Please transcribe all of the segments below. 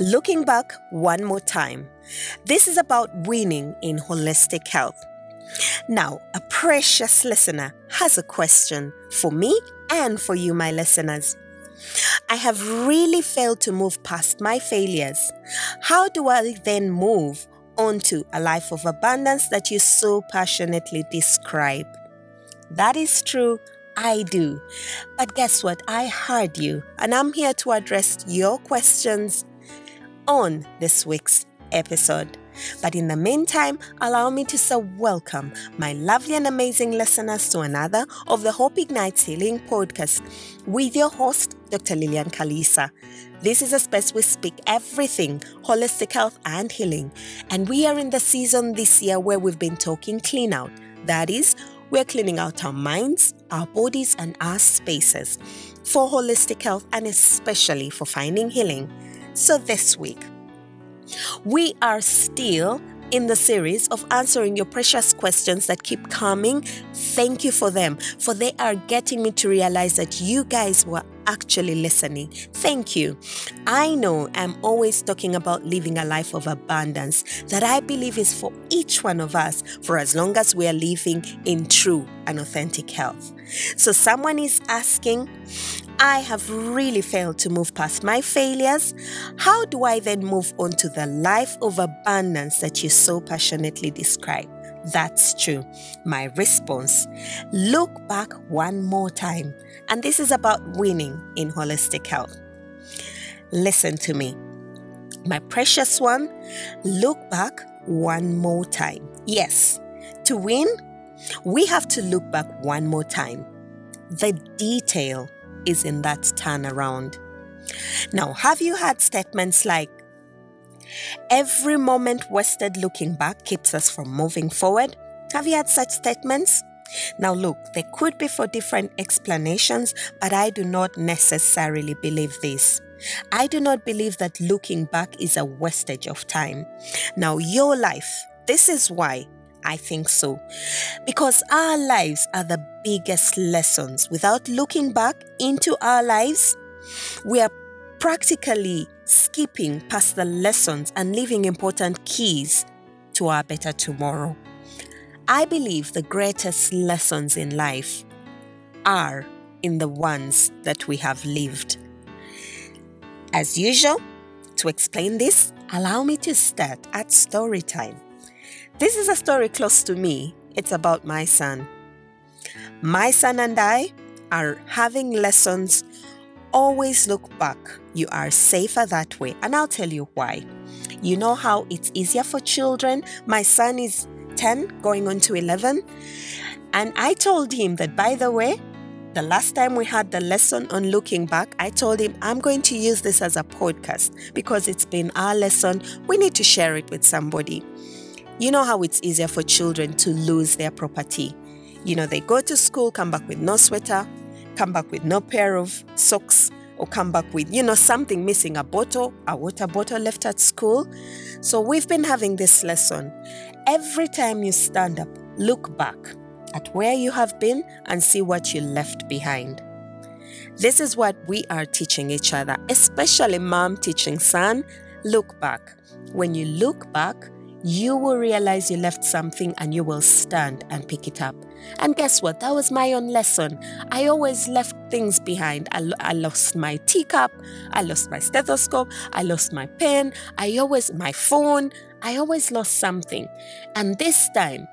Looking back one more time. This is about winning in holistic health. Now, a precious listener has a question for me and for you, my listeners. I have really failed to move past my failures. How do I then move onto a life of abundance that you so passionately describe? That is true. I do. But guess what? I heard you, and I'm here to address your questions on this week's episode. But in the meantime, allow me to say welcome my lovely and amazing listeners to another of the Hope Ignites Healing podcast with your host, Dr. Lillian Kalisa. This is a space we speak everything holistic health and healing. And we are in the season this year where we've been talking clean out. That is, we're cleaning out our minds, our bodies, and our spaces for holistic health and especially for finding healing. So this week, we are still in the series of answering your precious questions that keep coming. Thank you for them, for they are getting me to realize that you guys were actually listening. Thank you. I know I'm always talking about living a life of abundance that I believe is for each one of us for as long as we are living in true and authentic health. So, someone is asking, I have really failed to move past my failures, how do I then move on to the life of abundance that you so passionately describe? That's true. My response look back one more time. And this is about winning in holistic health. Listen to me. My precious one, look back one more time. Yes, to win, we have to look back one more time. The detail is in that turnaround. Now, have you had statements like, every moment wasted looking back keeps us from moving forward? Have you had such statements? Now, look, they could be for different explanations, but I do not necessarily believe this. I do not believe that looking back is a wastage of time. Now, your life, this is why I think so. Because our lives are the biggest lessons. Without looking back into our lives, we are practically skipping past the lessons and leaving important keys to our better tomorrow. I believe the greatest lessons in life are in the ones that we have lived. As usual, to explain this, allow me to start at story time. This is a story close to me. It's about my son. My son and I are having lessons. Always look back. You are safer that way. And I'll tell you why. You know how it's easier for children? My son is 10, going on to 11. And I told him that, by the way, the last time we had the lesson on looking back, I told him I'm going to use this as a podcast because it's been our lesson. We need to share it with somebody. You know how it's easier for children to lose their property. You know, they go to school, come back with no sweater, come back with no pair of socks, or come back with, you know, something missing a bottle, a water bottle left at school. So we've been having this lesson. Every time you stand up, look back at where you have been and see what you left behind. This is what we are teaching each other, especially mom teaching son. Look back. When you look back, you will realize you left something and you will stand and pick it up. And guess what? That was my own lesson. I always left things behind. I, I lost my teacup, I lost my stethoscope, I lost my pen, I always, my phone, I always lost something. And this time,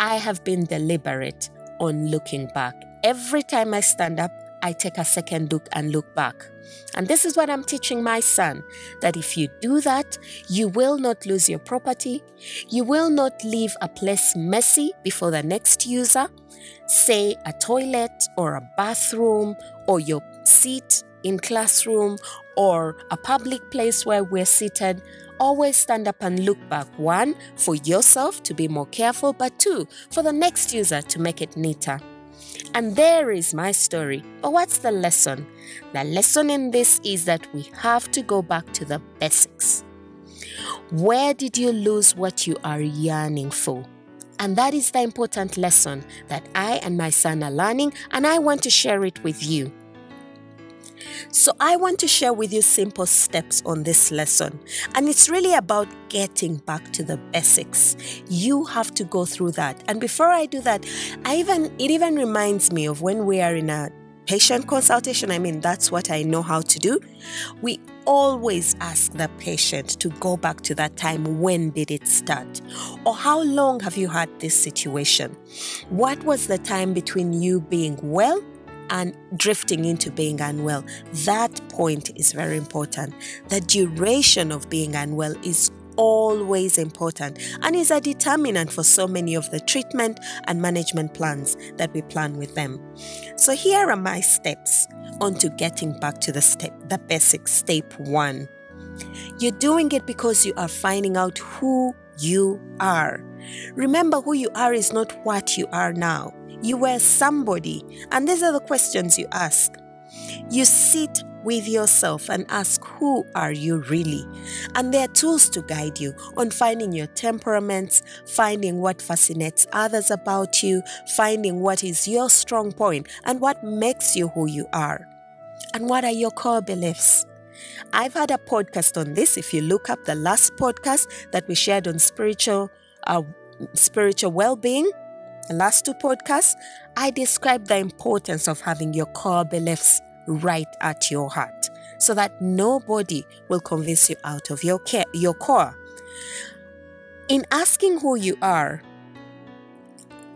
I have been deliberate on looking back. Every time I stand up, I take a second look and look back. And this is what I'm teaching my son that if you do that, you will not lose your property, you will not leave a place messy before the next user, say a toilet or a bathroom or your seat in classroom or a public place where we're seated always stand up and look back. One, for yourself to be more careful, but two, for the next user to make it neater. And there is my story. But what's the lesson? The lesson in this is that we have to go back to the basics. Where did you lose what you are yearning for? And that is the important lesson that I and my son are learning, and I want to share it with you. So, I want to share with you simple steps on this lesson. And it's really about getting back to the basics. You have to go through that. And before I do that, I even it even reminds me of when we are in a patient consultation. I mean, that's what I know how to do. We always ask the patient to go back to that time when did it start or how long have you had this situation what was the time between you being well and drifting into being unwell. That point is very important. The duration of being unwell is always important and is a determinant for so many of the treatment and management plans that we plan with them. So here are my steps onto getting back to the step the basic step 1. You're doing it because you are finding out who you are. Remember who you are is not what you are now. You were somebody. And these are the questions you ask. You sit with yourself and ask, Who are you really? And there are tools to guide you on finding your temperaments, finding what fascinates others about you, finding what is your strong point and what makes you who you are. And what are your core beliefs? I've had a podcast on this. If you look up the last podcast that we shared on spiritual, uh, spiritual well-being, the last two podcasts, I described the importance of having your core beliefs right at your heart so that nobody will convince you out of your, care, your core. In asking who you are,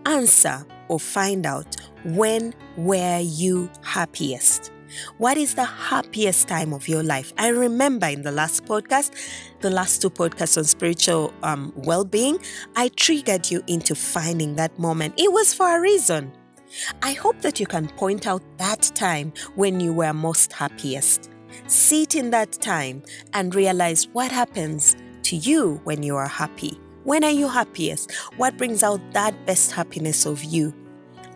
answer or find out when were you happiest? What is the happiest time of your life? I remember in the last podcast, the last two podcasts on spiritual um, well being, I triggered you into finding that moment. It was for a reason. I hope that you can point out that time when you were most happiest. Sit in that time and realize what happens to you when you are happy. When are you happiest? What brings out that best happiness of you?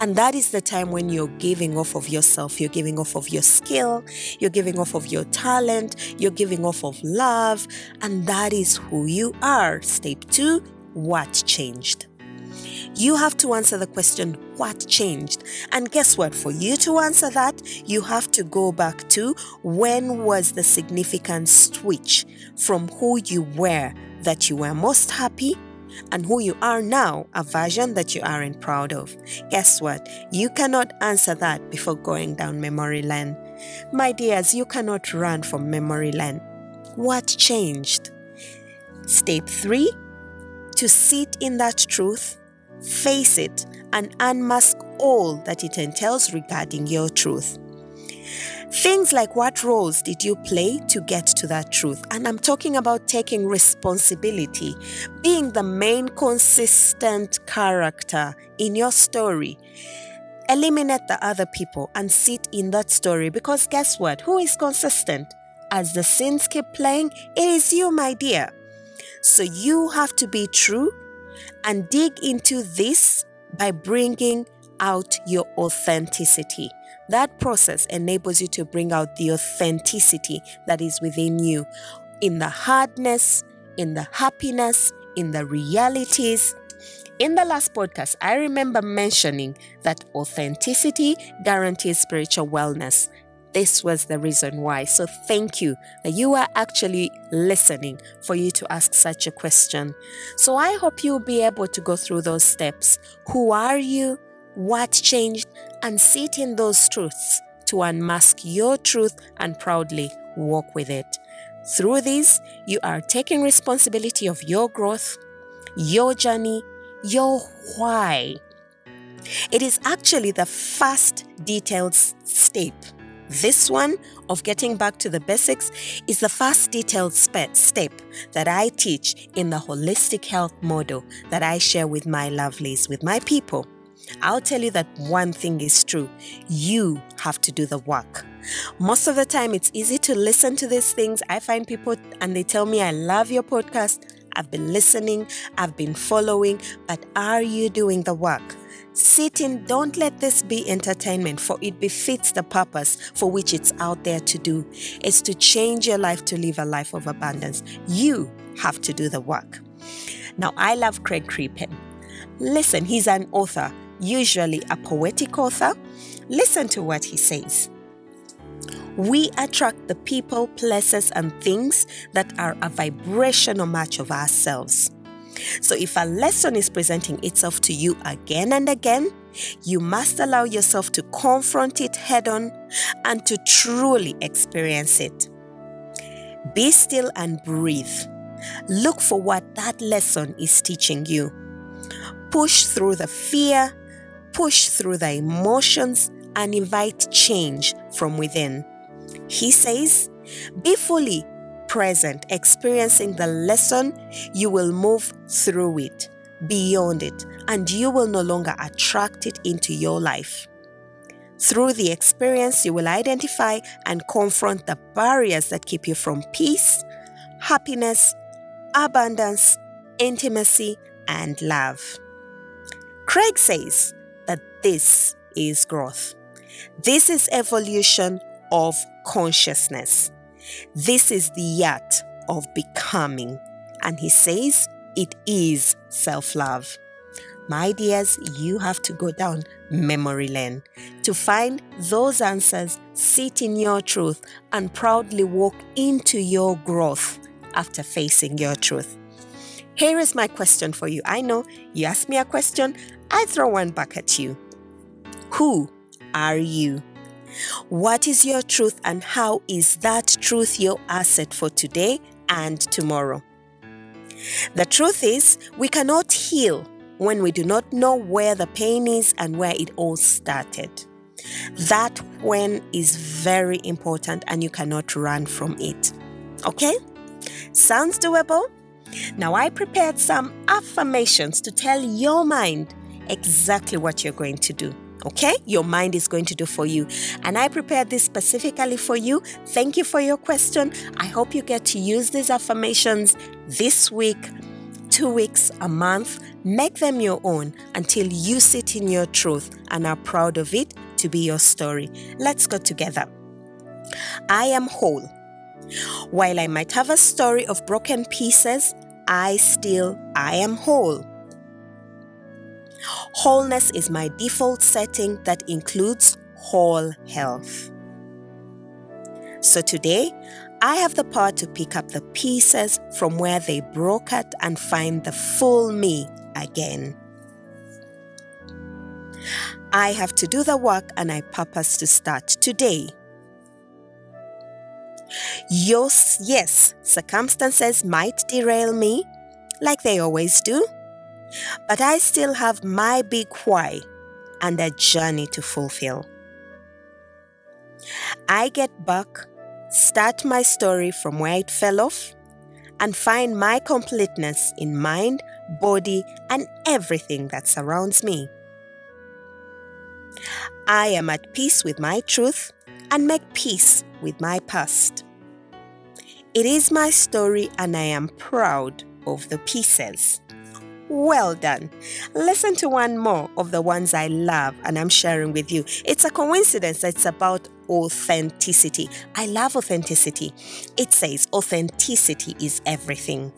And that is the time when you're giving off of yourself, you're giving off of your skill, you're giving off of your talent, you're giving off of love, and that is who you are. Step two what changed? You have to answer the question, what changed? And guess what? For you to answer that, you have to go back to when was the significant switch from who you were that you were most happy and who you are now, a version that you aren't proud of. Guess what? You cannot answer that before going down memory lane. My dears, you cannot run from memory lane. What changed? Step three to sit in that truth, face it, and unmask all that it entails regarding your truth. Things like what roles did you play to get to that truth? And I'm talking about taking responsibility, being the main consistent character in your story. Eliminate the other people and sit in that story because guess what? Who is consistent? As the scenes keep playing, it is you, my dear. So you have to be true and dig into this by bringing out your authenticity. That process enables you to bring out the authenticity that is within you in the hardness, in the happiness, in the realities. In the last podcast, I remember mentioning that authenticity guarantees spiritual wellness. This was the reason why. So, thank you that you are actually listening for you to ask such a question. So, I hope you'll be able to go through those steps. Who are you? What changed? and sit in those truths to unmask your truth and proudly walk with it. Through this, you are taking responsibility of your growth, your journey, your why. It is actually the first detailed step. This one of getting back to the basics is the first detailed step that I teach in the holistic health model that I share with my lovelies, with my people. I'll tell you that one thing is true you have to do the work. Most of the time, it's easy to listen to these things. I find people and they tell me, I love your podcast. I've been listening, I've been following, but are you doing the work? Sit in, don't let this be entertainment, for it befits the purpose for which it's out there to do. It's to change your life to live a life of abundance. You have to do the work. Now, I love Creig Crippen. Listen, he's an author usually a poetic author, listen to what he says. we attract the people, places, and things that are a vibrational match of ourselves. So, if a lesson is presenting itself to you again and again, you must allow yourself to confront it head on and to truly experience it. Be still and breathe. Look for what that lesson is teaching you. Push through the fear, push through the emotions, and invite change from within. He says, Be fully present, experiencing the lesson, you will move through it, beyond it, and you will no longer attract it into your life. Through the experience, you will identify and confront the barriers that keep you from peace, happiness, abundance, intimacy, and love. Creig says this is growth. This is evolution of consciousness. This is the art of becoming. And he says it is self love. My dears, you have to go down memory lane to find those answers, sit in your truth, and proudly walk into your growth after facing your truth. Here is my question for you. I know you ask me a question, I throw one back at you. Who are you? What is your truth, and how is that truth your asset for today and tomorrow? The truth is, we cannot heal when we do not know where the pain is and where it all started. That when is very important and you cannot run from it. Okay? Sounds doable? Now, I prepared some affirmations to tell your mind exactly what you're going to do. Okay, your mind is going to do for you. And I prepared this specifically for you. Thank you for your question. I hope you get to use these affirmations this week, two weeks, a month. Make them your own until you sit in your truth and are proud of it to be your story. Let's go together. I am whole. While I might have a story of broken pieces, I still I am whole. Wholeness is my default setting that includes whole health. So today, I have the power to pick up the pieces from where they broke at and find the full me again. I have to do the work and I purpose to start today. Yes, yes, circumstances might derail me, like they always do. But I still have my big why and a journey to fulfill. I get back, start my story from where it fell off, and find my completeness in mind, body, and everything that surrounds me. I am at peace with my truth and make peace with my past. It is my story, and I am proud of the pieces. Well done. Listen to one more of the ones I love and I'm sharing with you. It's a coincidence it's about authenticity. I love authenticity. It says authenticity is everything.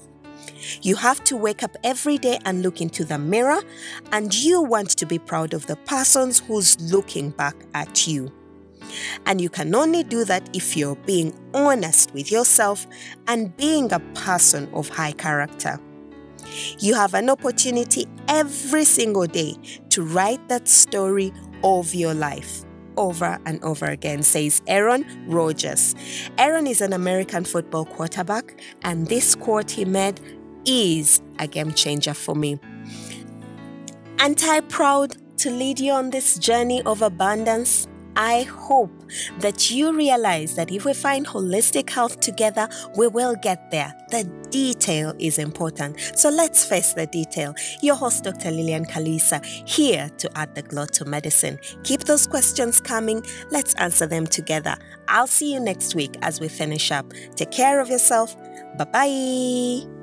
You have to wake up every day and look into the mirror, and you want to be proud of the persons who's looking back at you. And you can only do that if you're being honest with yourself and being a person of high character. You have an opportunity every single day to write that story of your life over and over again, says Aaron Rodgers. Aaron is an American football quarterback, and this quote he made is a game changer for me. Aren't I proud to lead you on this journey of abundance? I hope that you realize that if we find holistic health together, we will get there. The detail is important. So let's face the detail. Your host, Dr. Lillian Kalisa, here to add the glow to medicine. Keep those questions coming. Let's answer them together. I'll see you next week as we finish up. Take care of yourself. Bye bye.